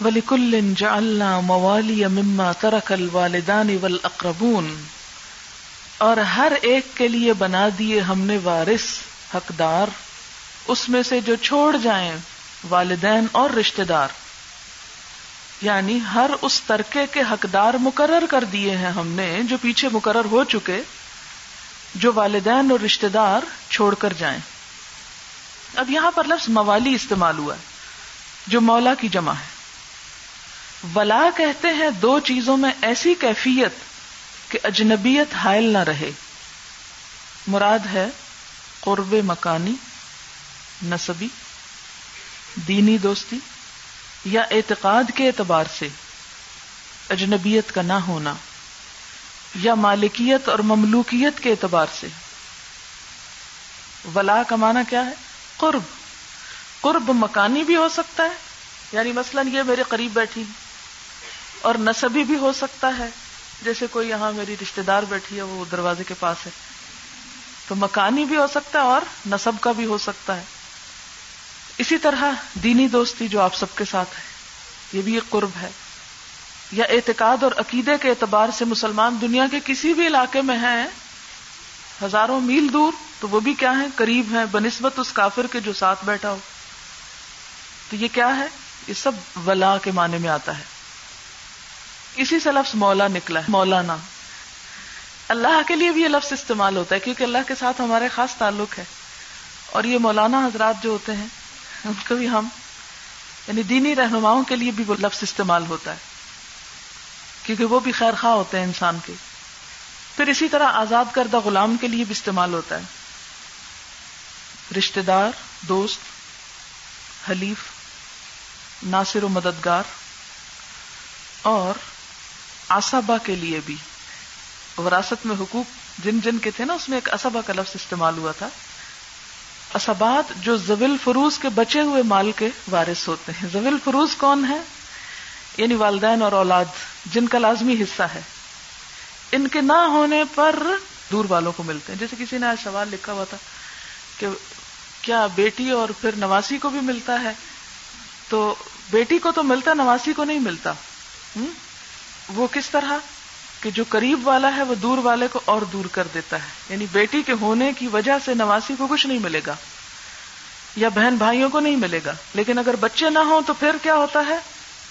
وَلِكُلٍّ جَعَلْنَا مَوَالِيَ مِمَّا تَرَكَ الْوَالِدَانِ وَالْأَقْرَبُونَ اور ہر ایک کے لیے بنا دیے ہم نے وارث، حقدار، اس میں سے جو چھوڑ جائیں والدین اور رشتے دار۔ یعنی ہر اس ترکے کے حقدار مقرر کر دیے ہیں ہم نے، جو پیچھے مقرر ہو چکے، جو والدین اور رشتے دار چھوڑ کر جائیں۔ اب یہاں پر لفظ موالی استعمال ہوا ہے، جو مولا کی جمع ہے۔ ولا کہتے ہیں دو چیزوں میں ایسی کیفیت کہ اجنبیت حائل نہ رہے۔ مراد ہے قرب مکانی نصبی دینی دوستی یا اعتقاد کے اعتبار سے اجنبیت کا نہ ہونا یا مالکیت اور مملوکیت کے اعتبار سے۔ ولا کا معنی کیا ہے؟ قرب۔ قرب مکانی بھی ہو سکتا ہے یعنی مثلا یہ میرے قریب بیٹھی۔ اور نصبی بھی ہو سکتا ہے۔ جیسے کوئی یہاں میری رشتہ دار بیٹھی ہے، وہ دروازے کے پاس ہے۔ تو مکانی بھی ہو سکتا ہے اور نصب کا بھی ہو سکتا ہے۔ اسی طرح دینی دوستی جو آپ سب کے ساتھ ہے، یہ بھی ایک قرب ہے۔ یا اعتقاد اور عقیدے کے اعتبار سے مسلمان دنیا کے کسی بھی علاقے میں ہیں، ہزاروں میل دور، تو وہ بھی کیا ہے قریب ہیں، بنسبت اس کافر کے جو ساتھ بیٹھا ہو۔ تو یہ کیا ہے؟ یہ سب ولا کے معنی میں آتا ہے۔ اسی سے لفظ مولا نکلا ہے، مولانا۔ اللہ کے لیے بھی یہ لفظ استعمال ہوتا ہے کیونکہ اللہ کے ساتھ ہمارے خاص تعلق ہے۔ اور یہ مولانا حضرات جو ہوتے ہیں، ان کو بھی ہم یعنی دینی رہنماؤں کے لیے بھی وہ لفظ استعمال ہوتا ہے۔ کیونکہ وہ بھی خیر خواہ ہوتے ہیں انسان کے۔ پھر اسی طرح آزاد کردہ غلام کے لیے بھی استعمال ہوتا ہے۔ رشتے دار، دوست، حلیف، ناصر و مددگار۔ اور آسابا کے لیے بھی۔ وراثت میں حقوق جن جن کے تھے نا، اس میں ایک اسبا کا لفظ استعمال ہوا تھا۔ اسبات جو زویل فروز کے بچے ہوئے مال کے وارث ہوتے ہیں۔ زویل فروز کون ہے یعنی والدین اور اولاد، جن کا لازمی حصہ ہے۔ ان کے نہ ہونے پر دور والوں کو ملتے ہیں۔ جیسے کسی نے آج سوال لکھا ہوا تھا کہ کیا بیٹی اور پھر نواسی کو بھی ملتا ہے؟ تو بیٹی کو تو ملتا، نواسی کو نہیں ملتا۔ وہ کس طرح کہ جو قریب والا ہے وہ دور والے کو اور دور کر دیتا ہے یعنی بیٹی کے ہونے کی وجہ سے نواسی کو کچھ نہیں ملے گا یا بہن بھائیوں کو نہیں ملے گا لیکن اگر بچے نہ ہوں تو پھر کیا ہوتا ہے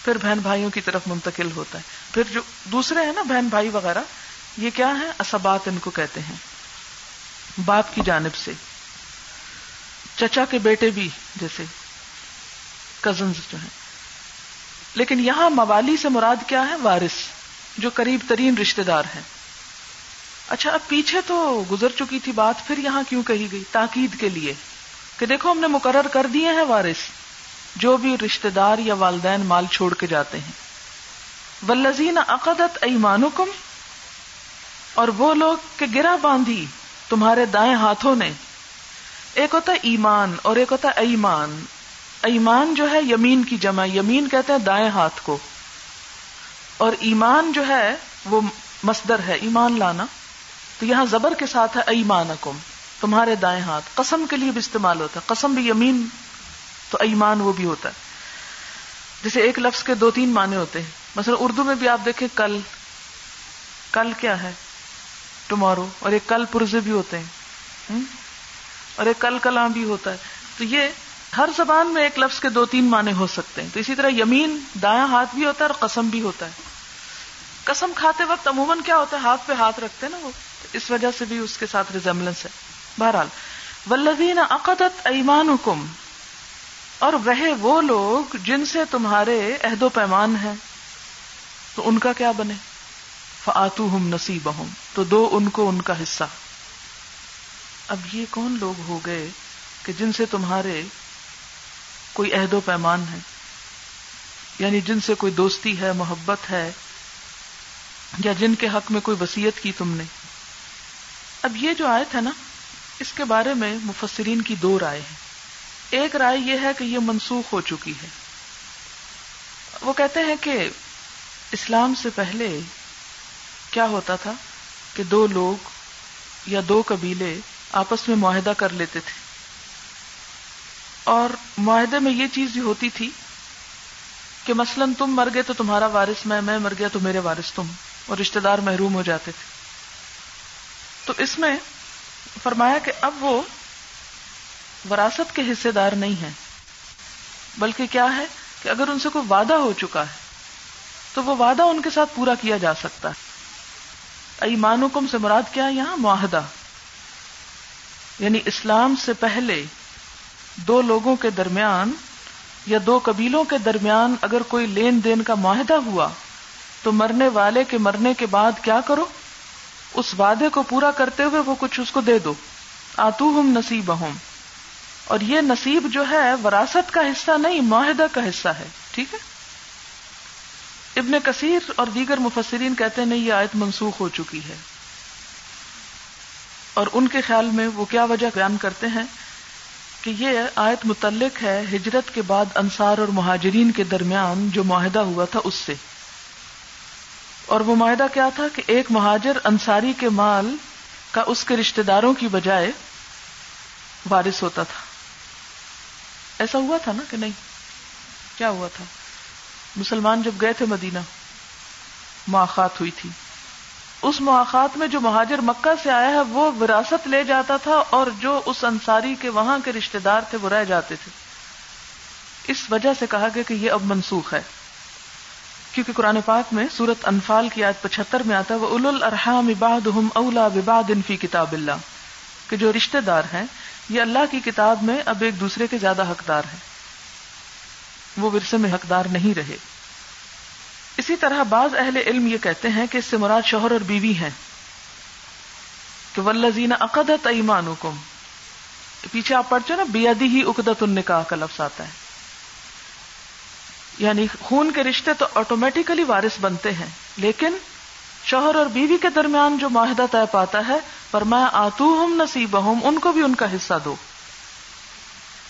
پھر بہن بھائیوں کی طرف منتقل ہوتا ہے پھر جو دوسرے ہیں نا بہن بھائی وغیرہ یہ کیا ہے اسبات ان کو کہتے ہیں باپ کی جانب سے چچا کے بیٹے بھی جیسے کزنز جو ہیں لیکن یہاں موالی سے مراد کیا ہے؟ وارث، جو قریب ترین رشتے دار ہیں۔ اچھا اب پیچھے تو گزر چکی تھی بات، پھر یہاں کیوں کہی گئی؟ تاکید کے لیے کہ دیکھو، ہم نے مقرر کر دیے ہیں وارث، جو بھی رشتے دار یا والدین مال چھوڑ کے جاتے ہیں۔ ولزین عقدت ایمانکم، اور وہ لوگ کہ گرا باندھی تمہارے دائیں ہاتھوں نے۔ ایک ہوتا ایمان اور ایک ہوتا ایمان۔ ایمان جو ہے یمین کی جمع، یمین کہتے ہیں دائیں ہاتھ کو۔ اور ایمان جو ہے وہ مصدر ہے، ایمان لانا۔ تو یہاں زبر کے ساتھ ہے ایمان تمہارے دائیں ہاتھ۔ قسم کے لیے بھی استعمال ہوتا ہے، قسم بھی یمین، تو ایمان وہ بھی ہوتا ہے۔ جیسے ایک لفظ کے دو تین معنی ہوتے ہیں۔ مثلا اردو میں بھی آپ دیکھیں، کل کل کیا ہے؟ ٹمارو اور ایک کل پرزے بھی ہوتے ہیں۔ اور ایک کل کلام بھی ہوتا ہے۔ تو یہ ہر زبان میں ایک لفظ کے دو تین معنی ہو سکتے ہیں۔ تو اسی طرح یمین دایاں ہاتھ بھی ہوتا ہے اور قسم بھی ہوتا ہے۔ قسم کھاتے وقت عموماً کیا ہوتا ہے؟ ہاتھ پہ ہاتھ رکھتے ہیں نا وہ۔ اس وجہ سے بھی اس کے ساتھ ریزمبلنس ہے۔ بہرحال ولدین عقدت ایمان حکم اور وہ وہ لوگ جن سے تمہارے عہد و پیمان ہیں، تو ان کا کیا بنے؟ فاتو ہم نصیب ہوں تو دو ان کو ان کا حصہ۔ اب یہ کون لوگ ہو گئے کہ جن سے تمہارے کوئی عہد و پیمان ہے یعنی جن سے کوئی دوستی ہے، محبت ہے، یا جن کے حق میں کوئی وسیعت کی تم نے۔ اب یہ جو آیت ہے نا، اس کے بارے میں مفسرین کی دو رائے ہیں۔ ایک رائے یہ ہے کہ یہ منسوخ ہو چکی ہے۔ وہ کہتے ہیں کہ اسلام سے پہلے کیا ہوتا تھا کہ دو لوگ یا دو قبیلے آپس میں معاہدہ کر لیتے تھے۔ اور معاہدے میں یہ چیز ہوتی تھی کہ مثلا تم مر گئے تو تمہارا وارث میں میں مر گیا تو میرے وارث تم، اور رشتے دار محروم ہو جاتے تھے۔ تو اس میں فرمایا کہ اب وہ وراثت کے حصے دار نہیں ہیں، بلکہ کیا ہے کہ اگر ان سے کوئی وعدہ ہو چکا ہے، تو وہ وعدہ ان کے ساتھ پورا کیا جا سکتا ہے۔ ایمان حکم سے مراد کیا یہاں؟ معاہدہ۔ یعنی اسلام سے پہلے دو لوگوں کے درمیان یا دو قبیلوں کے درمیان اگر کوئی لین دین کا معاہدہ ہوا تو مرنے والے کے مرنے کے بعد کیا کرو؟ اس وعدے کو پورا کرتے ہوئے وہ کچھ اس کو دے دو۔ آتو ہم نصیب ہوں اور یہ نصیب جو ہے وراثت کا حصہ نہیں، معاہدہ کا حصہ ہے۔ ٹھیک ہے؟ ابن کثیر اور دیگر مفسرین کہتے ہیں، نہیں، یہ آیت منسوخ ہو چکی ہے۔ اور ان کے خیال میں وہ کیا وجہ بیان کرتے ہیں؟ کہ یہ آیت متعلق ہے ہجرت کے بعد انصار اور مہاجرین کے درمیان جو معاہدہ ہوا تھا اس سے۔ اور وہ معاہدہ کیا تھا کہ ایک مہاجر انصاری کے مال کا اس کے رشتے داروں کی بجائے وارث ہوتا تھا۔ ایسا ہوا تھا نا کہ نہیں؟ کیا ہوا تھا؟ مسلمان جب گئے تھے مدینہ مواقع ہوئی تھی۔ اس مواقع میں جو مہاجر مکہ سے آیا ہے، وہ وراثت لے جاتا تھا اور جو اس انصاری کے وہاں کے رشتے دار تھے، وہ رہ جاتے تھے۔ اس وجہ سے کہا گیا کہ یہ اب منسوخ ہے۔ کیونکہ قرآن پاک میں سورت انفال کی آیت پچہتر میں آتا ہے وہ اول الرحام اباد اولا وباد انفی کتاب اللہ کہ جو رشتے دار ہیں، یہ اللہ کی کتاب میں اب ایک دوسرے کے زیادہ حقدار ہیں۔ وہ ورثے میں حقدار نہیں رہے۔ اسی طرح بعض اہل علم یہ کہتے ہیں کہ اس سے مراد شوہر اور بیوی ہیں کہ ولزین عقدت ایمان حکم پیچھے آپ پڑھتے نا بیادی ہی اقدت النکاح کا لفظ آتا ہے۔ یعنی خون کے رشتے تو آٹومیٹیکلی وارث بنتے ہیں، لیکن شوہر اور بیوی کے درمیان جو معاہدہ طے پاتا ہے پر میں آتو ہوں نصیب ہوں ان کو بھی ان کا حصہ دو۔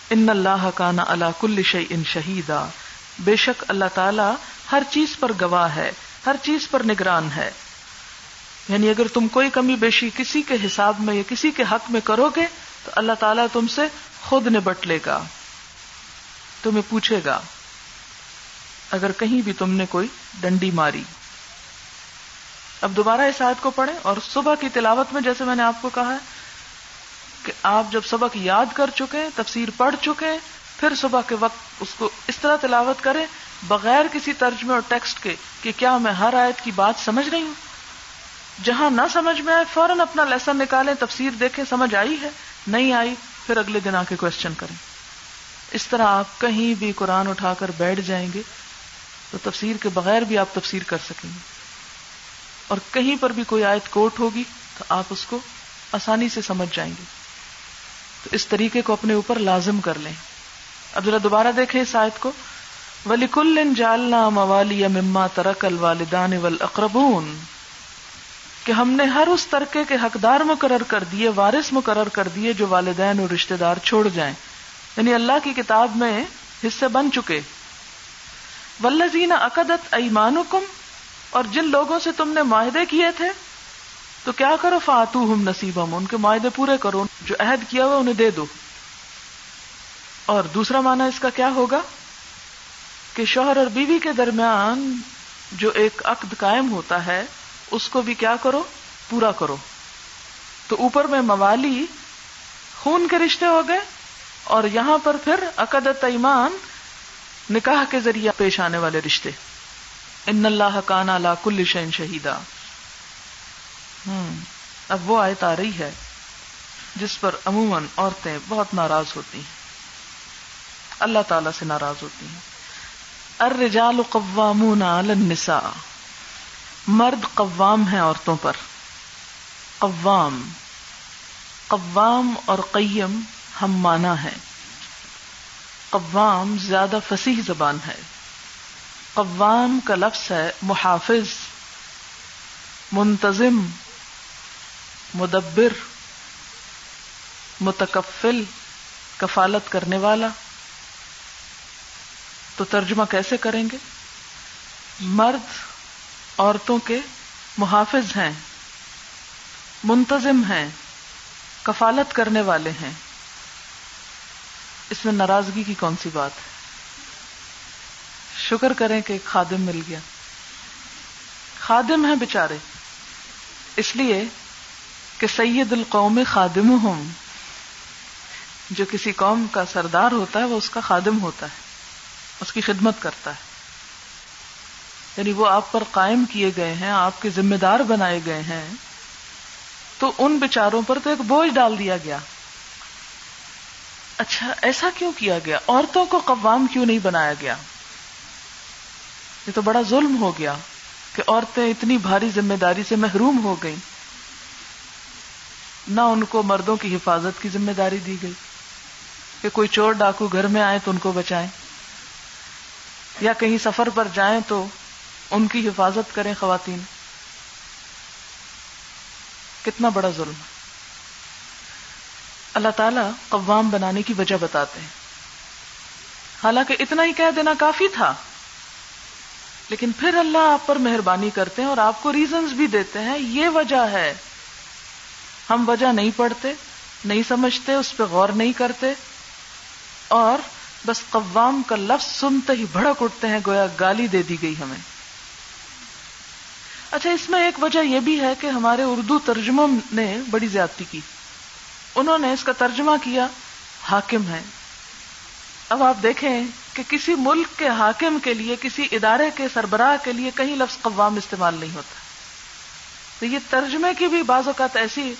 ان اللہ کا نا اللہ کل شعی ان شہیدا۔ بے شک اللہ تعالی ہر چیز پر گواہ ہے، ہر چیز پر نگران ہے۔ یعنی اگر تم کوئی کمی بیشی کسی کے حساب میں یا کسی کے حق میں کرو گے، تو اللہ تعالیٰ تم سے خود نبٹ لے گا۔ تمہیں پوچھے گا، اگر کہیں بھی تم نے کوئی ڈنڈی ماری۔ اب دوبارہ اس آیت کو پڑھیں اور صبح کی تلاوت میں جیسے میں نے آپ کو کہا کہ آپ جب سبق یاد کر چکے، تفسیر پڑھ چکے، پھر صبح کے وقت اس کو اس طرح تلاوت کریں بغیر کسی ترجمے اور ٹیکسٹ کے کہ کیا میں ہر آیت کی بات سمجھ رہی ہوں؟ جہاں نہ سمجھ میں آئے، فوراً اپنا لیسن نکالیں، تفسیر دیکھیں، سمجھ آئی ہے؟ نہیں آئی، پھر اگلے دن آ کے کوشچن کریں۔ اس طرح آپ کہیں بھی قرآن اٹھا کر بیٹھ جائیں گے، تو تفسیر کے بغیر بھی آپ تفسیر کر سکیں گے۔ اور کہیں پر بھی کوئی آیت کوٹ ہوگی، تو آپ اس کو آسانی سے سمجھ جائیں گے۔ تو اس طریقے کو اپنے اوپر لازم کر لیں۔ اب ذرا دوبارہ دیکھیں اس آیت کو۔ ولی کل جالنا موالی مما ترک الوالدان والاقربون کہ ہم نے ہر اس ترکے کے حقدار مقرر کر دیے، وارث مقرر کر دیے جو والدین اور رشتے دار چھوڑ جائیں۔ یعنی اللہ کی کتاب میں حصے بن چکے۔ ولزین عقدت ایمانکم اور جن لوگوں سے تم نے معاہدے کیے تھے، تو کیا کرو؟ فاتو ہم نصیب ہم ان کے معاہدے پورے کرو، جو عہد کیا ہوا انہیں دے دو۔ اور دوسرا معنی اس کا کیا ہوگا؟ کہ شوہر اور بیوی کے درمیان جو ایک عقد قائم ہوتا ہے، اس کو بھی کیا کرو؟ پورا کرو۔ تو اوپر میں موالی خون کے رشتے ہو گئے اور یہاں پر پھر عقد ایمان نکاح کے ذریعے پیش آنے والے رشتے۔ ان اللہ کان لا کل شین شہیدا۔ ہوں اب وہ آیت آ رہی ہے جس پر عموماً عورتیں بہت ناراض ہوتی ہیں۔ اللہ تعالی سے ناراض ہوتی ہیں۔ الرجال قوامون علی النساء۔ مرد قوام ہیں عورتوں پر۔ قوام۔ قوام اور قیم ہم مانا ہے۔ قوام زیادہ فصیح زبان ہے۔ قوام کا لفظ ہے محافظ، منتظم، مدبر، متکفل، کفالت کرنے والا۔ تو ترجمہ کیسے کریں گے؟ مرد عورتوں کے محافظ ہیں، منتظم ہیں، کفالت کرنے والے ہیں۔ اس میں ناراضگی کی کون سی بات ہے؟ شکر کریں کہ خادم مل گیا۔ خادم ہیں بےچارے اس لیے کہ سید القوم خادم ہوں جو کسی قوم کا سردار ہوتا ہے، وہ اس کا خادم ہوتا ہے۔ اس کی خدمت کرتا ہے۔ یعنی وہ آپ پر قائم کیے گئے ہیں، آپ کے ذمہ دار بنائے گئے ہیں۔ تو ان بچاروں پر تو ایک بوجھ ڈال دیا گیا۔ اچھا ایسا کیوں کیا گیا؟ عورتوں کو قوام کیوں نہیں بنایا گیا؟ یہ تو بڑا ظلم ہو گیا کہ عورتیں اتنی بھاری ذمہ داری سے محروم ہو گئیں۔ نہ ان کو مردوں کی حفاظت کی ذمہ داری دی گئی۔ کہ کوئی چور ڈاکو گھر میں آئے تو ان کو بچائیں۔ یا کہیں سفر پر جائیں تو ان کی حفاظت کریں خواتین۔ کتنا بڑا ظلم۔ اللہ تعالی قوام بنانے کی وجہ بتاتے ہیں۔ حالانکہ اتنا ہی کہہ دینا کافی تھا۔ لیکن پھر اللہ آپ پر مہربانی کرتے ہیں اور آپ کو ریزنز بھی دیتے ہیں۔ یہ وجہ ہے۔ ہم وجہ نہیں پڑھتے، نہیں سمجھتے، اس پہ غور نہیں کرتے۔ اور بس قوام کا لفظ سنتے ہی بھڑک اٹھتے ہیں، گویا گالی دے دی گئی ہمیں۔ اچھا اس میں ایک وجہ یہ بھی ہے کہ ہمارے اردو ترجموں نے بڑی زیادتی کی۔ انہوں نے اس کا ترجمہ کیا، حاکم ہے اب آپ دیکھیں کہ کسی ملک کے حاکم کے لیے، کسی ادارے کے سربراہ کے لیے کہیں لفظ قوام استعمال نہیں ہوتا۔ تو یہ ترجمے کی بھی بعض اوقات ایسی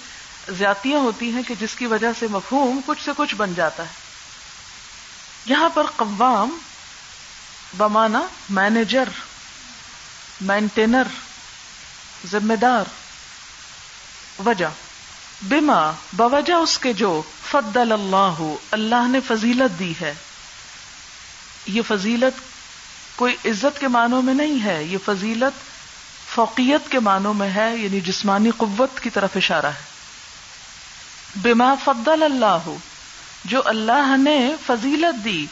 زیادتیاں ہوتی ہیں کہ جس کی وجہ سے مفہوم کچھ سے کچھ بن جاتا ہے۔ یہاں پر قوام بمانا مینیجر، مینٹینر ذمہ دار وجہ۔ بما، بوجہ اس کے جو فضل اللہ اللہ نے فضیلت دی ہے۔ یہ فضیلت کوئی عزت کے معنوں میں نہیں ہے، یہ فضیلت فوقیت کے معنوں میں ہے یعنی جسمانی قوت کی طرف اشارہ ہے۔ بما فضل اللہ جو اللہ نے فضیلت دی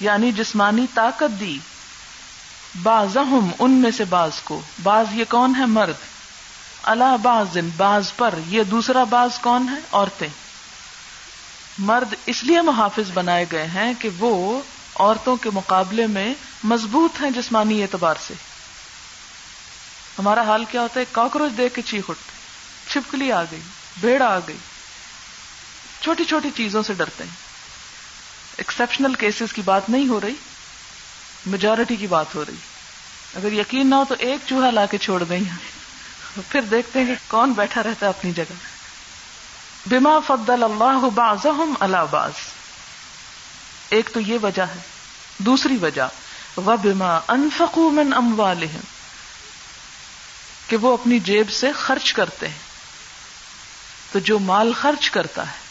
یعنی جسمانی طاقت دی بازہم ان میں سے باز کو۔ باز یہ کون ہے؟ مرد۔ اللہ باز باز پر۔ یہ دوسرا باز کون ہے؟ عورتیں۔ مرد اس لیے محافظ بنائے گئے ہیں کہ وہ عورتوں کے مقابلے میں مضبوط ہیں جسمانی اعتبار سے۔ ہمارا حال کیا ہوتا ہے؟ کاکروچ دیکھ کے چیخ اٹھتے، چھپکلی آ گئی، بھیڑ آ گئی۔ چھوٹی چھوٹی چیزوں سے ڈرتے ہیں۔ ایکسپشنل کیسز کی بات نہیں ہو رہی میجورٹی کی بات ہو رہی۔ اگر یقین نہ ہو تو ایک چوہا لا کے چھوڑ دیں۔ پھر دیکھتے ہیں کہ کون بیٹھا رہتا ہے اپنی جگہ۔ بما فضل اللہ بعضهم على بعض۔ ایک تو یہ وجہ ہے، دوسری وجہ وہ بما انفقوا من اموالهم کہ وہ اپنی جیب سے خرچ کرتے ہیں۔ تو جو مال خرچ کرتا ہے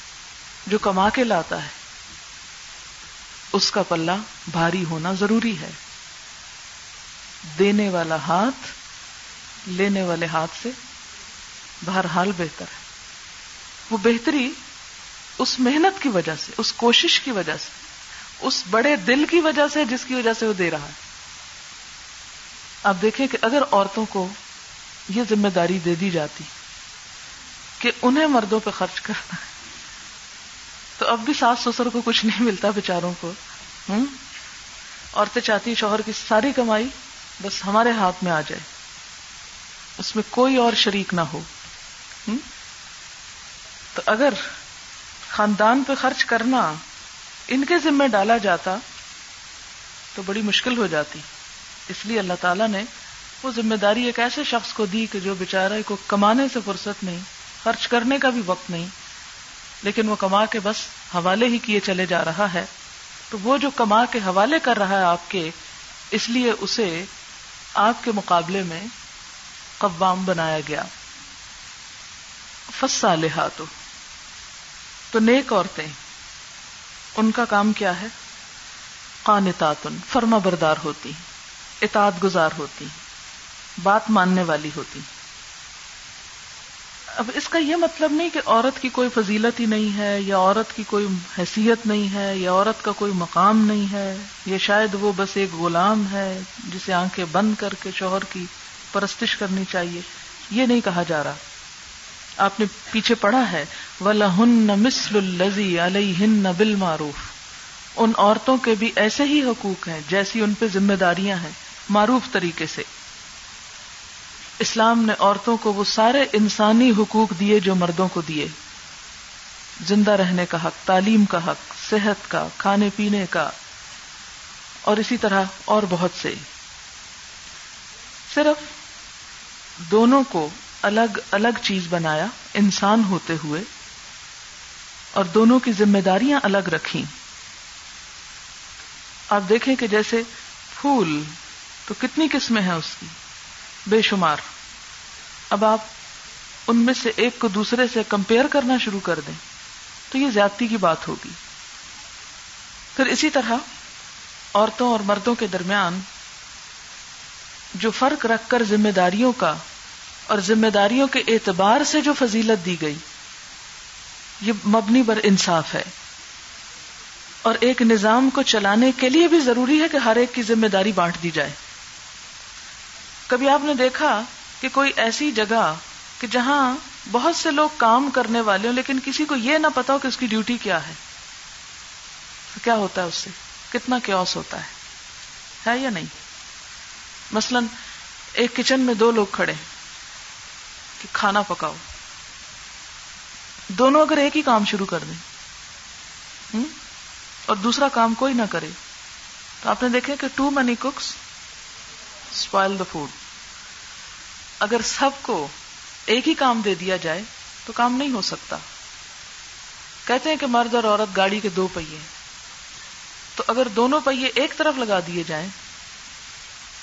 جو کما کے لاتا ہے۔ اس کا پلہ بھاری ہونا ضروری ہے۔ دینے والا ہاتھ لینے والے ہاتھ سے بہرحال بہتر ہے۔ وہ بہتری اس محنت کی وجہ سے، اس کوشش کی وجہ سے، اس بڑے دل کی وجہ سے جس کی وجہ سے وہ دے رہا ہے۔ آپ دیکھیں کہ اگر عورتوں کو یہ ذمہ داری دے دی جاتی کہ انہیں مردوں پہ خرچ کرنا ہے تو اب بھی ساس سسر کو کچھ نہیں ملتا بےچاروں کو۔ ہوں عورتیں چاہتی شوہر کی ساری کمائی بس ہمارے ہاتھ میں آ جائے۔ اس میں کوئی اور شریک نہ ہو۔ تو اگر خاندان پہ خرچ کرنا ان کے ذمہ ڈالا جاتا تو بڑی مشکل ہو جاتی۔ اس لیے اللہ تعالیٰ نے وہ ذمہ داری ایک ایسے شخص کو دی کہ جو بےچارا کو کمانے سے فرصت نہیں، خرچ کرنے کا بھی وقت نہیں لیکن وہ کما کے بس حوالے ہی کیے چلے جا رہا ہے۔ تو وہ جو کما کے حوالے کر رہا ہے آپ کے، اس لیے اسے آپ کے مقابلے میں قوام بنایا گیا۔ فسا لہاتو تو نیک عورتیں، ان کا کام کیا ہے؟ قانتاتن، فرما بردار ہوتی، اطاعت گزار ہوتی، بات ماننے والی ہوتی۔ اب اس کا یہ مطلب نہیں کہ عورت کی کوئی فضیلت ہی نہیں ہے یا عورت کی کوئی حیثیت نہیں ہے یا عورت کا کوئی مقام نہیں ہے یا شاید وہ بس ایک غلام ہے جسے آنکھیں بند کر کے شوہر کی پرستش کرنی چاہیے۔ یہ نہیں کہا جا رہا۔ آپ نے پیچھے پڑھا ہے و لہن مسل الزی علیہ بل معروف ان عورتوں کے بھی ایسے ہی حقوق ہیں جیسی ان پہ ذمہ داریاں ہیں، معروف طریقے سے۔ اسلام نے عورتوں کو وہ سارے انسانی حقوق دیے جو مردوں کو دیے۔ زندہ رہنے کا حق، تعلیم کا حق، صحت کا، کھانے پینے کا۔ اور اسی طرح اور بہت سے۔ صرف دونوں کو الگ الگ چیز بنایا، انسان ہوتے ہوئے۔ اور دونوں کی ذمہ داریاں الگ رکھی آپ دیکھیں کہ جیسے پھول، تو کتنی قسمیں ہیں اس کی؟ بے شمار۔ اب آپ ان میں سے ایک کو دوسرے سے کمپیئر کرنا شروع کر دیں، تو یہ زیادتی کی بات ہوگی۔ پھر اسی طرح عورتوں اور مردوں کے درمیان جو فرق رکھ کر ذمہ داریوں کا اور ذمہ داریوں کے اعتبار سے جو فضیلت دی گئی، یہ مبنی بر انصاف ہے۔ اور ایک نظام کو چلانے کے لیے بھی ضروری ہے کہ ہر ایک کی ذمہ داری بانٹ دی جائے۔ کبھی آپ نے دیکھا کہ کوئی ایسی جگہ کہ جہاں بہت سے لوگ کام کرنے والے ہوں لیکن کسی کو یہ نہ پتا ہو کہ اس کی ڈیوٹی کیا ہے؟ کیا ہوتا ہے اس سے؟ کتنا کیوس ہوتا ہے؟ ہے یا نہیں؟ مثلا ایک کچن میں دو لوگ کھڑے کہ کھانا پکاؤ۔ دونوں اگر ایک ہی کام شروع کر دیں اور دوسرا کام کوئی نہ کرے۔ تو آپ نے دیکھے کہ too many cooks spoil the food اگر سب کو ایک ہی کام دے دیا جائے تو کام نہیں ہو سکتا۔ کہتے ہیں کہ مرد اور عورت گاڑی کے دو پہیے تو اگر دونوں پہیے ایک طرف لگا دیے جائیں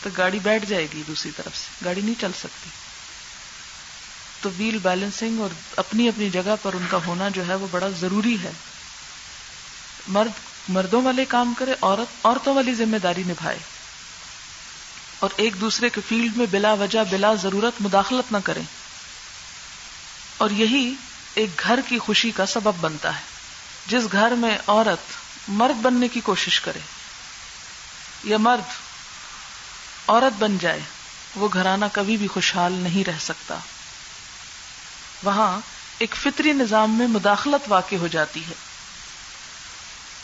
تو گاڑی بیٹھ جائے گی دوسری طرف سے۔ گاڑی نہیں چل سکتی۔ تو ویل بیلنسنگ اور اپنی اپنی جگہ پر ان کا ہونا جو ہے وہ بڑا ضروری ہے۔ مرد مردوں والے کام کرے، عورت عورتوں والی ذمہ داری نبھائے۔ اور ایک دوسرے کے فیلڈ میں بلا وجہ بلا ضرورت مداخلت نہ کریں۔ اور یہی ایک گھر کی خوشی کا سبب بنتا ہے۔ جس گھر میں عورت مرد بننے کی کوشش کرے یا مرد عورت بن جائے، وہ گھرانہ کبھی بھی خوشحال نہیں رہ سکتا۔ وہاں ایک فطری نظام میں مداخلت واقع ہو جاتی ہے۔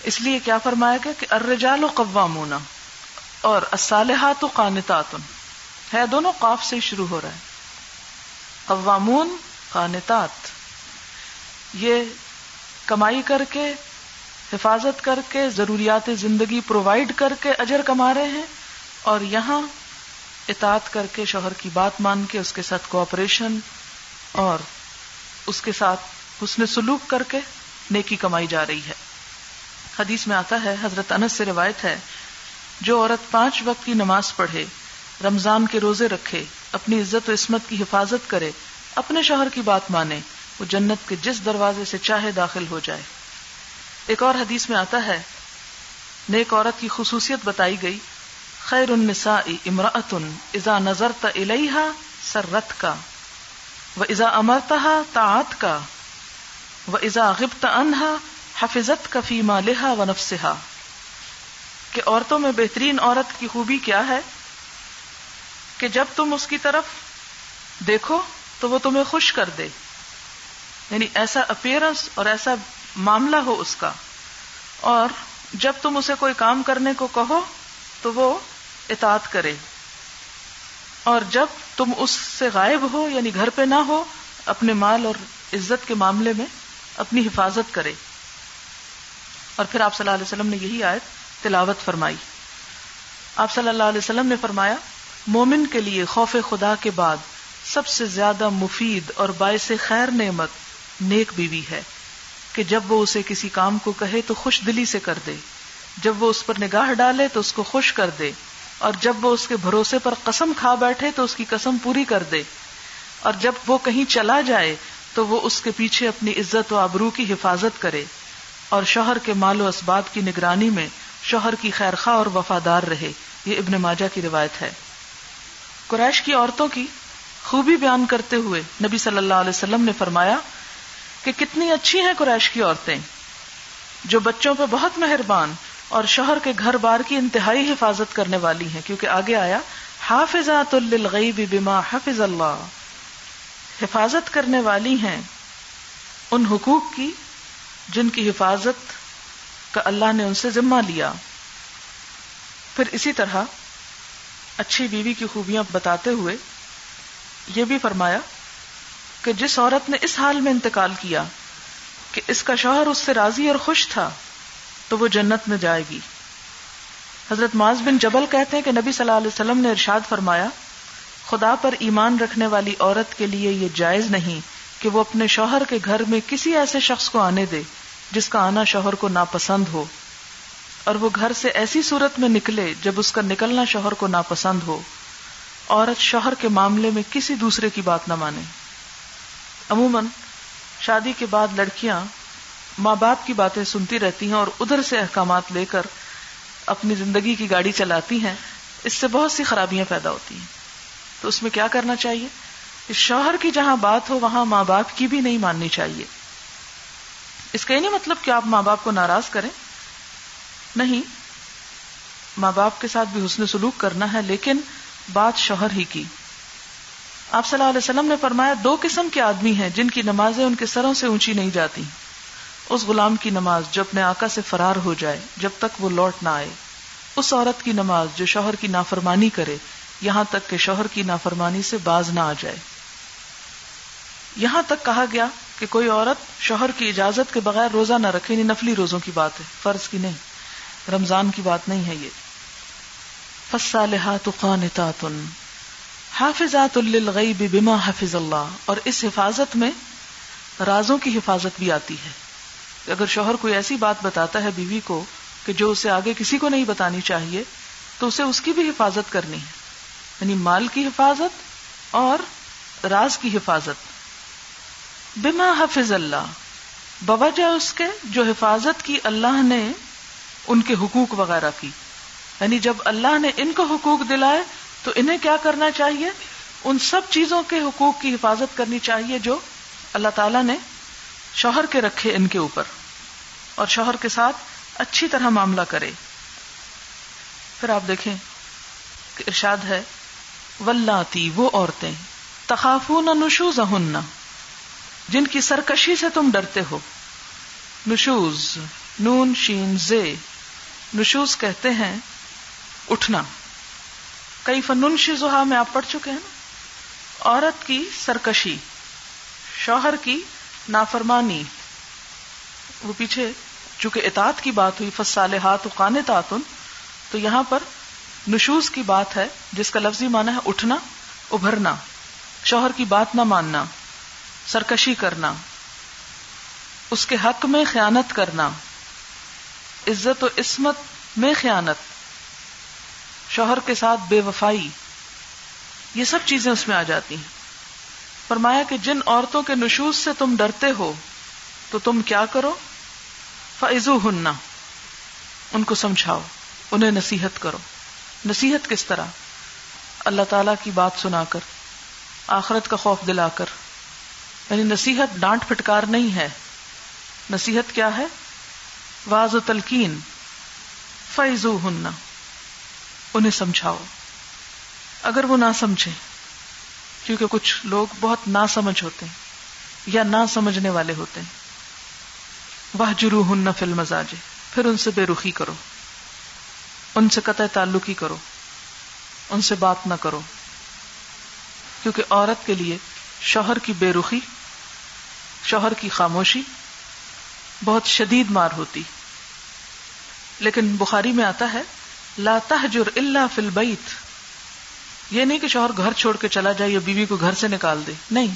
اس لیے کیا فرمایا گیا کہ ارجال و قوامون۔ اور الصالحات و قانتات ہے دونوں قاف سے شروع ہو رہا ہے۔ قوامون قانتات۔ یہ کمائی کر کے، حفاظت کر کے، ضروریات زندگی پرووائڈ کر کے اجر کما رہے ہیں اور یہاں اطاعت کر کے، شوہر کی بات مان کے، اس کے ساتھ کوآپریشن اور اس کے ساتھ حسن سلوک کر کے نیکی کمائی جا رہی ہے۔ حدیث میں آتا ہے، حضرت انس سے روایت ہے جو عورت پانچ وقت کی نماز پڑھے، رمضان کے روزے رکھے، اپنی عزت و عصمت کی حفاظت کرے، اپنے شوہر کی بات مانے، وہ جنت کے جس دروازے سے چاہے داخل ہو جائے۔ ایک اور حدیث میں آتا ہے، نیک عورت کی خصوصیت بتائی گئی، خیر النساء امراۃ اذا نظرت الیہا سرت کا و ازا امرتہا طاعت کا و ازا غبت انہا حفظت کا فی مالہا و نفسہا۔ کہ عورتوں میں بہترین عورت کی خوبی کیا ہے؟ کہ جب تم اس کی طرف دیکھو تو وہ تمہیں خوش کر دے۔ یعنی ایسا اپیرنس اور ایسا معاملہ ہو اس کا۔ اور جب تم اسے کوئی کام کرنے کو کہو تو وہ اطاعت کرے۔ اور جب تم اس سے غائب ہو یعنی گھر پہ نہ ہو، اپنے مال اور عزت کے معاملے میں اپنی حفاظت کرے۔ اور پھر آپ صلی اللہ علیہ وسلم نے یہی آیت تلاوت فرمائی۔ آپ صلی اللہ علیہ وسلم نے فرمایا، مومن کے لیے خوف خدا کے بعد سب سے زیادہ مفید اور باعث خیر نعمت نیک بیوی ہے کہ جب وہ اسے کسی کام کو کہے تو خوش دلی سے کر دے۔ جب وہ اس پر نگاہ ڈالے تو اس کو خوش کر دے۔ اور جب وہ اس کے بھروسے پر قسم کھا بیٹھے تو اس کی قسم پوری کر دے۔ اور جب وہ کہیں چلا جائے تو وہ اس کے پیچھے اپنی عزت و آبرو کی حفاظت کرے۔ اور شوہر کے مال و اسباب کی نگرانی میں شوہر کی خیر خواہ اور وفادار رہے، یہ ابن ماجہ کی روایت ہے۔ قریش کی عورتوں کی خوبی بیان کرتے ہوئے نبی صلی اللہ علیہ وسلم نے فرمایا کہ کتنی اچھی ہیں قریش کی عورتیں۔ جو بچوں پہ بہت مہربان اور شوہر کے گھر بار کی انتہائی حفاظت کرنے والی ہیں، کیونکہ آگے آیا، حافظات للغیب بما حفظ اللہ۔ حفاظت کرنے والی ہیں ان حقوق کی جن کی حفاظت کا اللہ نے ان سے ذمہ لیا۔ پھر اسی طرح اچھی بیوی کی خوبیاں بتاتے ہوئے یہ بھی فرمایا کہ جس عورت نے اس حال میں انتقال کیا کہ اس کا شوہر اس سے راضی اور خوش تھا تو وہ جنت میں جائے گی۔ حضرت معاذ بن جبل کہتے ہیں کہ نبی صلی اللہ علیہ وسلم نے ارشاد فرمایا، خدا پر ایمان رکھنے والی عورت کے لیے یہ جائز نہیں کہ وہ اپنے شوہر کے گھر میں کسی ایسے شخص کو آنے دے جس کا آنا شوہر کو ناپسند ہو، اور وہ گھر سے ایسی صورت میں نکلے جب اس کا نکلنا شوہر کو ناپسند ہو۔ عورت شوہر کے معاملے میں کسی دوسرے کی بات نہ مانے۔ عموماً شادی کے بعد لڑکیاں ماں باپ کی باتیں سنتی رہتی ہیں اور ادھر سے احکامات لے کر اپنی زندگی کی گاڑی چلاتی ہیں۔ اس سے بہت سی خرابیاں پیدا ہوتی ہیں۔ تو اس میں کیا کرنا چاہیے؟ شوہر کی جہاں بات ہو، وہاں ماں باپ کی بھی نہیں ماننی چاہیے۔ اس کا یہ نہیں مطلب کہ آپ ماں باپ کو ناراض کریں۔ نہیں، ماں باپ کے ساتھ بھی حسن سلوک کرنا ہے، لیکن بات شوہر ہی کی۔ آپ صلی اللہ علیہ وسلم نے فرمایا، دو قسم کے آدمی ہیں جن کی نمازیں ان کے سروں سے اونچی نہیں جاتی۔ اس غلام کی نماز جو اپنے آقا سے فرار ہو جائے، جب تک وہ لوٹ نہ آئے۔ اس عورت کی نماز جو شوہر کی نافرمانی کرے، یہاں تک کہ شوہر کی نافرمانی سے باز نہ آ جائے۔ یہاں تک کہا گیا کہ کوئی عورت شوہر کی اجازت کے بغیر روزہ نہ رکھے یعنی نفلی روزوں کی بات ہے، فرض کی نہیں۔ رمضان کی بات نہیں ہے یہ۔ فصالحات قانتات۔ حافظات للغیب بما حفظ اللہ اور اس حفاظت میں رازوں کی حفاظت بھی آتی ہے۔ اگر شوہر کوئی ایسی بات بتاتا ہے بیوی کو کہ جو اسے آگے کسی کو نہیں بتانی چاہیے، تو اسے اس کی بھی حفاظت کرنی ہے۔ یعنی مال کی حفاظت اور راز کی حفاظت۔ بما حفظ اللہ، بوجہ اس کے جو حفاظت کی اللہ نے ان کے حقوق وغیرہ کی۔ یعنی جب اللہ نے ان کو حقوق دلائے، تو انہیں کیا کرنا چاہیے؟ ان سب چیزوں کے حقوق کی حفاظت کرنی چاہیے جو اللہ تعالی نے شوہر کے رکھے ان کے اوپر۔ اور شوہر کے ساتھ اچھی طرح معاملہ کرے۔ پھر آپ دیکھیں کہ ارشاد ہے ولاتی وہ عورتیں، تخافون نشوز جن کی سرکشی سے تم ڈرتے ہو۔ نشوز، نون، شین، زے۔ نشوز کہتے ہیں، اٹھنا۔ کئی فنون شیزوہا میں آپ پڑھ چکے ہیں۔ نا عورت کی سرکشی، شوہر کی نافرمانی۔ وہ پیچھے، چونکہ اطاعت کی بات ہوئی فصال ہاتھ قان تعتن تو یہاں پر نشوز کی بات ہے، جس کا لفظی مانا ہے اٹھنا، ابھرنا۔ شوہر کی بات نہ ماننا۔ سرکشی کرنا، اس کے حق میں خیانت کرنا، عزت و عصمت میں خیانت، شوہر کے ساتھ بے وفائی، یہ سب چیزیں اس میں آ جاتی ہیں۔ فرمایا کہ جن عورتوں کے نشوز سے تم ڈرتے ہو، تو تم کیا کرو؟ فائزو ہننا ان کو سمجھاؤ، انہیں نصیحت کرو۔ نصیحت کس طرح؟ اللہ تعالی کی بات سنا کر، آخرت کا خوف دلا کر۔ یعنی نصیحت ڈانٹ پھٹکار نہیں ہے۔ نصیحت کیا ہے؟ واض و تلقین۔ فیضو ہننا انہیں سمجھاؤ۔ اگر وہ نہ سمجھے کیونکہ کچھ لوگ بہت نہ سمجھ ہوتے ہیں یا نہ سمجھنے والے ہوتے ہیں۔ وہ جرو ہن فل مزاج پھر ان سے بے رخی کرو۔ ان سے قطع تعلق ہی کرو۔ ان سے بات نہ کرو۔ کیونکہ عورت کے لیے شوہر کی بے رخی شوہر کی خاموشی بہت شدید مار ہوتی۔ لیکن بخاری میں آتا ہے، لا تحجر الا فی البیت۔ یہ نہیں کہ شوہر گھر چھوڑ کے چلا جائے یا بیوی کو گھر سے نکال دے۔ نہیں،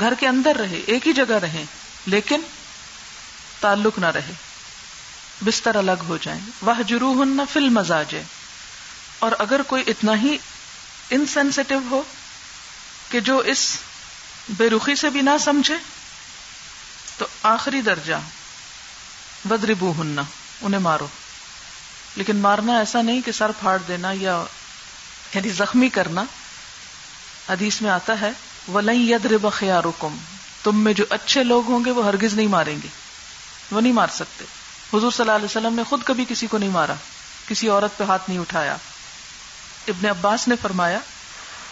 گھر کے اندر رہے، ایک ہی جگہ رہے لیکن تعلق نہ رہے۔ بستر الگ ہو جائیں۔ وہ جرو نہ فل مزاج اور اگر کوئی اتنا ہی انسینسٹیو ہو کہ جو اس بے رخی سے بھی نہ سمجھے تو آخری درجہ بدربو ہننا انہیں مارو۔ لیکن مارنا ایسا نہیں کہ سر پھاڑ دینا یا یعنی زخمی کرنا۔ حدیث میں آتا ہے، ولن ید خیار تم میں جو اچھے لوگ ہوں گے وہ ہرگز نہیں ماریں گے۔ وہ نہیں مار سکتے۔ حضور صلی اللہ علیہ وسلم نے خود کبھی کسی کو نہیں مارا، کسی عورت پہ ہاتھ نہیں اٹھایا۔ ابن عباس نے فرمایا،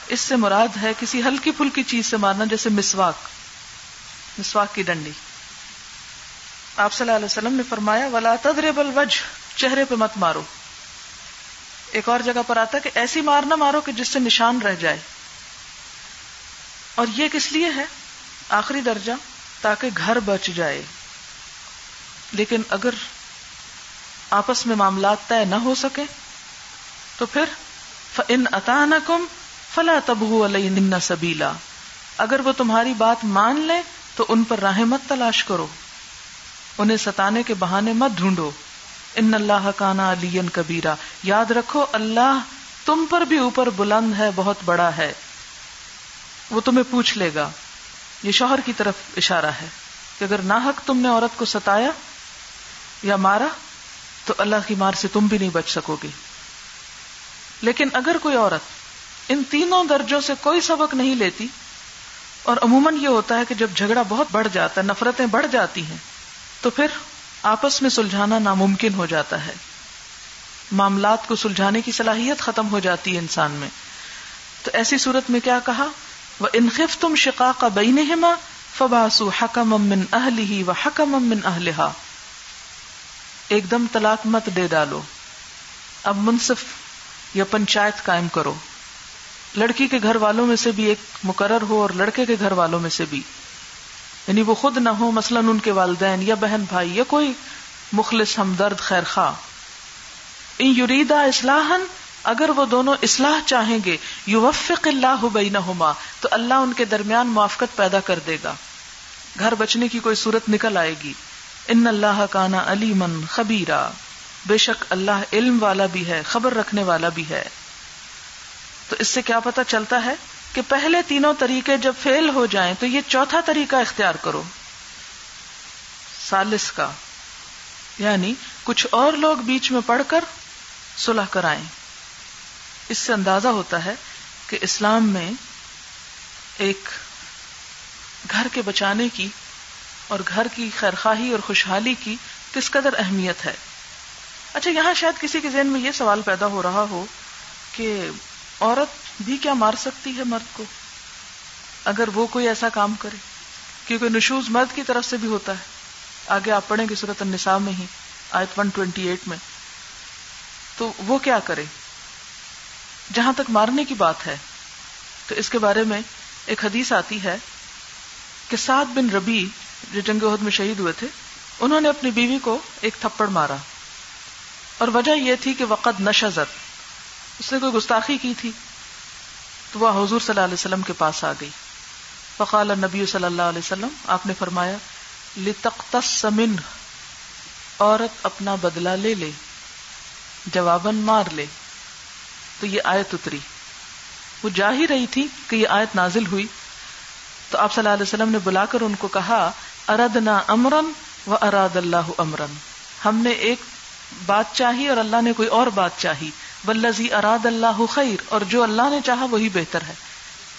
اس سے مراد ہے کسی ہلکی پھلکی چیز سے مارنا، جیسے مسواک۔ مسواک کی ڈنڈی۔ آپ صلی اللہ علیہ وسلم نے فرمایا، ولا تدرب الوجہ چہرے پہ مت مارو۔ ایک اور جگہ پر آتا کہ ایسی مار نہ مارو کہ جس سے نشان رہ جائے۔ اور یہ کس لیے ہے؟ آخری درجہ، تاکہ گھر بچ جائے۔ لیکن اگر آپس میں معاملات طے نہ ہو سکے، تو پھر ان اطان کم فلا تبو علیہ سبیلا اگر وہ تمہاری بات مان لے، تو ان پر راہ مت تلاش کرو۔ انہیں ستانے کے بہانے مت ڈھونڈو۔ ان اللہ کانا علی کبیرا۔ یاد رکھو، اللہ تم پر بھی اوپر بلند ہے، بہت بڑا ہے۔ وہ تمہیں پوچھ لے گا۔ یہ شوہر کی طرف اشارہ ہے کہ اگر ناحق تم نے عورت کو ستایا یا مارا، تو اللہ کی مار سے تم بھی نہیں بچ سکو گے۔ لیکن اگر کوئی عورت ان تینوں درجوں سے کوئی سبق نہیں لیتی، اور عموماً یہ ہوتا ہے کہ جب جھگڑا بہت بڑھ جاتا ہے، نفرتیں بڑھ جاتی ہیں تو پھر آپس میں سلجھانا ناممکن ہو جاتا ہے۔ معاملات کو سلجھانے کی صلاحیت ختم ہو جاتی ہے انسان میں۔ تو ایسی صورت میں کیا کہا؟ وہ انخف تم شکا کا بین فباسو حکم امن اہل ہی و حکم امن اہلہا ایک دم طلاق مت دے ڈالو۔ اب منصف یا پنچایت قائم کرو۔ لڑکی کے گھر والوں میں سے بھی ایک مقرر ہو اور لڑکے کے گھر والوں میں سے بھی۔ یعنی وہ خود نہ ہو مثلاً ان کے والدین یا بہن بھائی یا کوئی مخلص ہمدرد خیر خواہ ان یریدا اصلاحن اگر وہ دونوں اصلاح چاہیں گے یو وفق اللہ بینہما، تو اللہ ان کے درمیان موافقت پیدا کر دے گا۔ گھر بچنے کی کوئی صورت نکل آئے گی۔ ان اللہ کانا علی من خبیرا۔ بے شک اللہ علم والا بھی ہے، خبر رکھنے والا بھی ہے۔ تو اس سے کیا پتا چلتا ہے؟ کہ پہلے تینوں طریقے جب فیل ہو جائیں تو یہ چوتھا طریقہ اختیار کرو۔ سالس کا۔ یعنی کچھ اور لوگ بیچ میں پڑھ کر سلح کرائیں۔ اس سے اندازہ ہوتا ہے کہ اسلام میں ایک گھر کے بچانے کی اور گھر کی خیرخواہی اور خوشحالی کی کس قدر اہمیت ہے۔ اچھا یہاں شاید کسی کے ذہن میں یہ سوال پیدا ہو رہا ہو کہ عورت بھی کیا مار سکتی ہے مرد کو؟ اگر وہ کوئی ایسا کام کرے، کیونکہ نشوز مرد کی طرف سے بھی ہوتا ہے۔ آگے آپ پڑھیں گے صورت النساء میں ہی، آیت 128 میں۔ تو وہ کیا کرے؟ جہاں تک مارنے کی بات ہے، تو اس کے بارے میں ایک حدیث آتی ہے کہ سعد بن ربی، جو جنگ عہد میں شہید ہوئے تھے، انہوں نے اپنی بیوی کو ایک تھپڑ مارا۔ اور وجہ یہ تھی کہ وقت نشزت۔ اس نے کوئی گستاخی کی تھی تو وہ حضور صلی اللہ علیہ وسلم کے پاس آ گئی۔ فقال نبی صلی اللہ علیہ وسلم، آپ نے فرمایا سمن عورت اپنا بدلہ لے لے، جواباً مار لے۔ تو یہ آیت اتری۔ وہ جا ہی رہی تھی کہ یہ آیت نازل ہوئی۔ تو آپ صلی اللہ علیہ وسلم نے بلا کر ان کو کہا، اردنا امرن و اراد اللہ امرن ہم نے ایک بات چاہی اور اللہ نے کوئی اور بات چاہی۔ بلزی اراد اللہ خیر، اور جو اللہ نے چاہا وہی بہتر ہے۔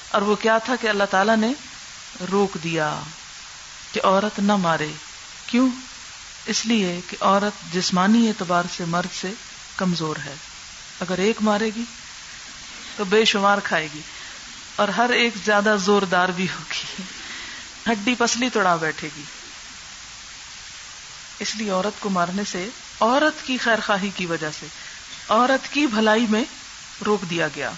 اور وہ کیا تھا کہ اللہ تعالیٰ نے روک دیا کہ عورت نہ مارے۔ کیوں؟ اس لیے کہ عورت جسمانی اعتبار سے مرد سے کمزور ہے۔ اگر ایک مارے گی تو بے شمار کھائے گی، اور ہر ایک زیادہ زوردار بھی ہوگی۔ ہڈی پسلی توڑا بیٹھے گی۔ اس لیے عورت کو مارنے سے، عورت کی خیر خواہی کی وجہ سے۔ عورت کی بھلائی میں روک دیا گیا۔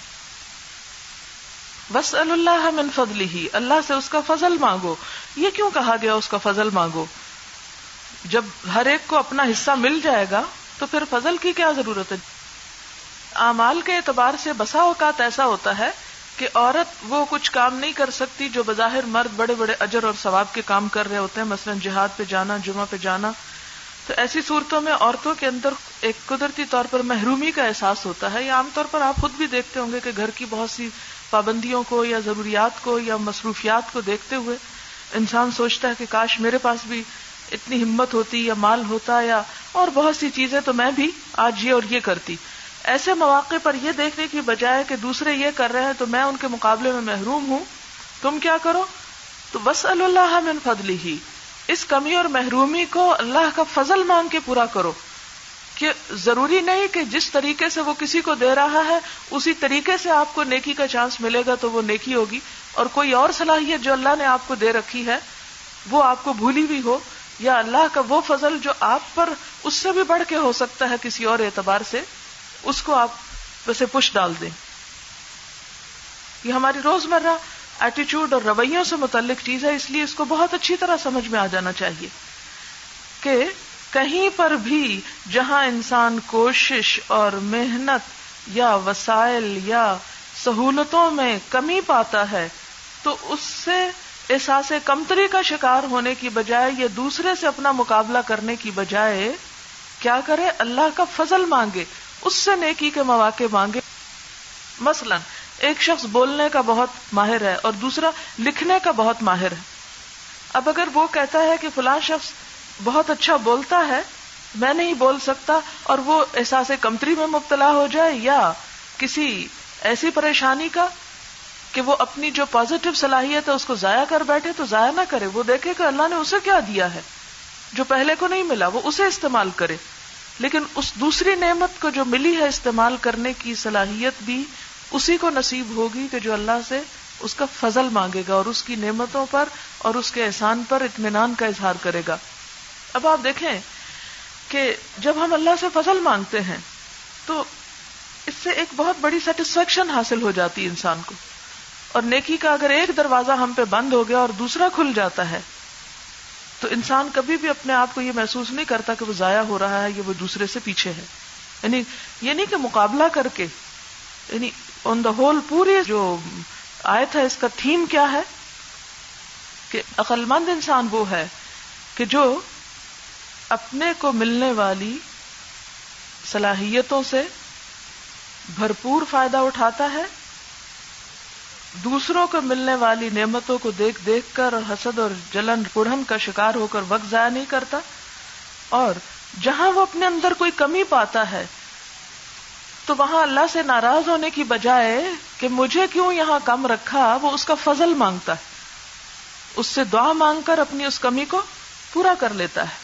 بس اللہ من فضل ہی اللہ سے اس کا فضل مانگو۔ یہ کیوں کہا گیا اس کا فضل مانگو؟ جب ہر ایک کو اپنا حصہ مل جائے گا، تو پھر فضل کی کیا ضرورت ہے؟ اعمال کے اعتبار سے بسا اوقات ایسا ہوتا ہے کہ عورت وہ کچھ کام نہیں کر سکتی جو بظاہر مرد بڑے بڑے اجر اور ثواب کے کام کر رہے ہوتے ہیں، مثلاً جہاد پہ جانا، جمعہ پہ جانا تو ایسی صورتوں میں عورتوں کے اندر ایک قدرتی طور پر محرومی کا احساس ہوتا ہے، یا عام طور پر آپ خود بھی دیکھتے ہوں گے کہ گھر کی بہت سی پابندیوں کو یا ضروریات کو یا مصروفیات کو دیکھتے ہوئے انسان سوچتا ہے کہ کاش میرے پاس بھی اتنی ہمت ہوتی یا مال ہوتا یا اور بہت سی چیزیں تو میں بھی آج یہ اور یہ کرتی۔ ایسے مواقع پر یہ دیکھنے کی بجائے کہ دوسرے یہ کر رہے ہیں تو میں ان کے مقابلے میں محروم ہوں۔ تم کیا کرو؟ تو بس اللہ من فضلی ہی اس کمی اور محرومی کو اللہ کا فضل مانگ کے پورا کرو کہ ضروری نہیں کہ جس طریقے سے وہ کسی کو دے رہا ہے، اسی طریقے سے آپ کو نیکی کا چانس ملے گا تو وہ نیکی ہوگی۔ اور کوئی اور صلاحیت جو اللہ نے آپ کو دے رکھی ہے، وہ آپ کو بھولی بھی ہو یا اللہ کا وہ فضل جو آپ پر اس سے بھی بڑھ کے ہو سکتا ہے کسی اور اعتبار سے، اس کو آپ ویسے پش ڈال دیں۔ یہ ہماری روزمرہ ایٹیچیوڈ اور رویوں سے متعلق چیز ہے، اس لیے اس کو بہت اچھی طرح سمجھ میں آ جانا چاہیے کہ کہیں پر بھی جہاں انسان کوشش اور محنت یا وسائل یا سہولتوں میں کمی پاتا ہے، تو اس سے احساس کمتری کا شکار ہونے کی بجائے یا دوسرے سے اپنا مقابلہ کرنے کی بجائے کیا کرے؟ اللہ کا فضل مانگے، اس سے نیکی کے مواقع مانگے۔ مثلا ایک شخص بولنے کا بہت ماہر ہے اور دوسرا لکھنے کا بہت ماہر ہے۔ اب اگر وہ کہتا ہے کہ فلاں شخص بہت اچھا بولتا ہے، میں نہیں بول سکتا اور وہ احساس کمتری میں مبتلا ہو جائے یا کسی ایسی پریشانی کا کہ وہ اپنی جو پازیٹو صلاحیت ہے اس کو ضائع کر بیٹھے تو ضائع نہ کرے، وہ دیکھے کہ اللہ نے اسے کیا دیا ہے۔ جو پہلے کو نہیں ملا، وہ اسے استعمال کرے۔ لیکن اس دوسری نعمت کو جو ملی ہے استعمال کرنے کی صلاحیت بھی اسی کو نصیب ہوگی کہ جو اللہ سے اس کا فضل مانگے گا اور اس کی نعمتوں پر اور اس کے احسان پر اطمینان کا اظہار کرے گا۔ اب آپ دیکھیں کہ جب ہم اللہ سے فضل مانگتے ہیں تو اس سے ایک بہت بڑی سیٹسفیکشن حاصل ہو جاتی ہے انسان کو۔ اور نیکی کا اگر ایک دروازہ ہم پہ بند ہو گیا اور دوسرا کھل جاتا ہے تو انسان کبھی بھی اپنے آپ کو یہ محسوس نہیں کرتا کہ وہ ضائع ہو رہا ہے یا وہ دوسرے سے پیچھے ہے۔ یعنی یہ نہیں کہ مقابلہ کر کے یعنی آن دا ہول پوری جو آئے تھا، اس کا تھیم کیا ہے؟ کہ عقل مند انسان وہ ہے کہ جو اپنے کو ملنے والی صلاحیتوں سے بھرپور فائدہ اٹھاتا ہے، دوسروں کو ملنے والی نعمتوں کو دیکھ دیکھ کر اور حسد اور جلن پڑھن کا شکار ہو کر وقت ضائع نہیں کرتا، اور جہاں وہ اپنے اندر کوئی کمی پاتا ہے تو وہاں اللہ سے ناراض ہونے کی بجائے کہ مجھے کیوں یہاں کم رکھا، وہ اس کا فضل مانگتا ہے۔ اس سے دعا مانگ کر اپنی اس کمی کو پورا کر لیتا ہے۔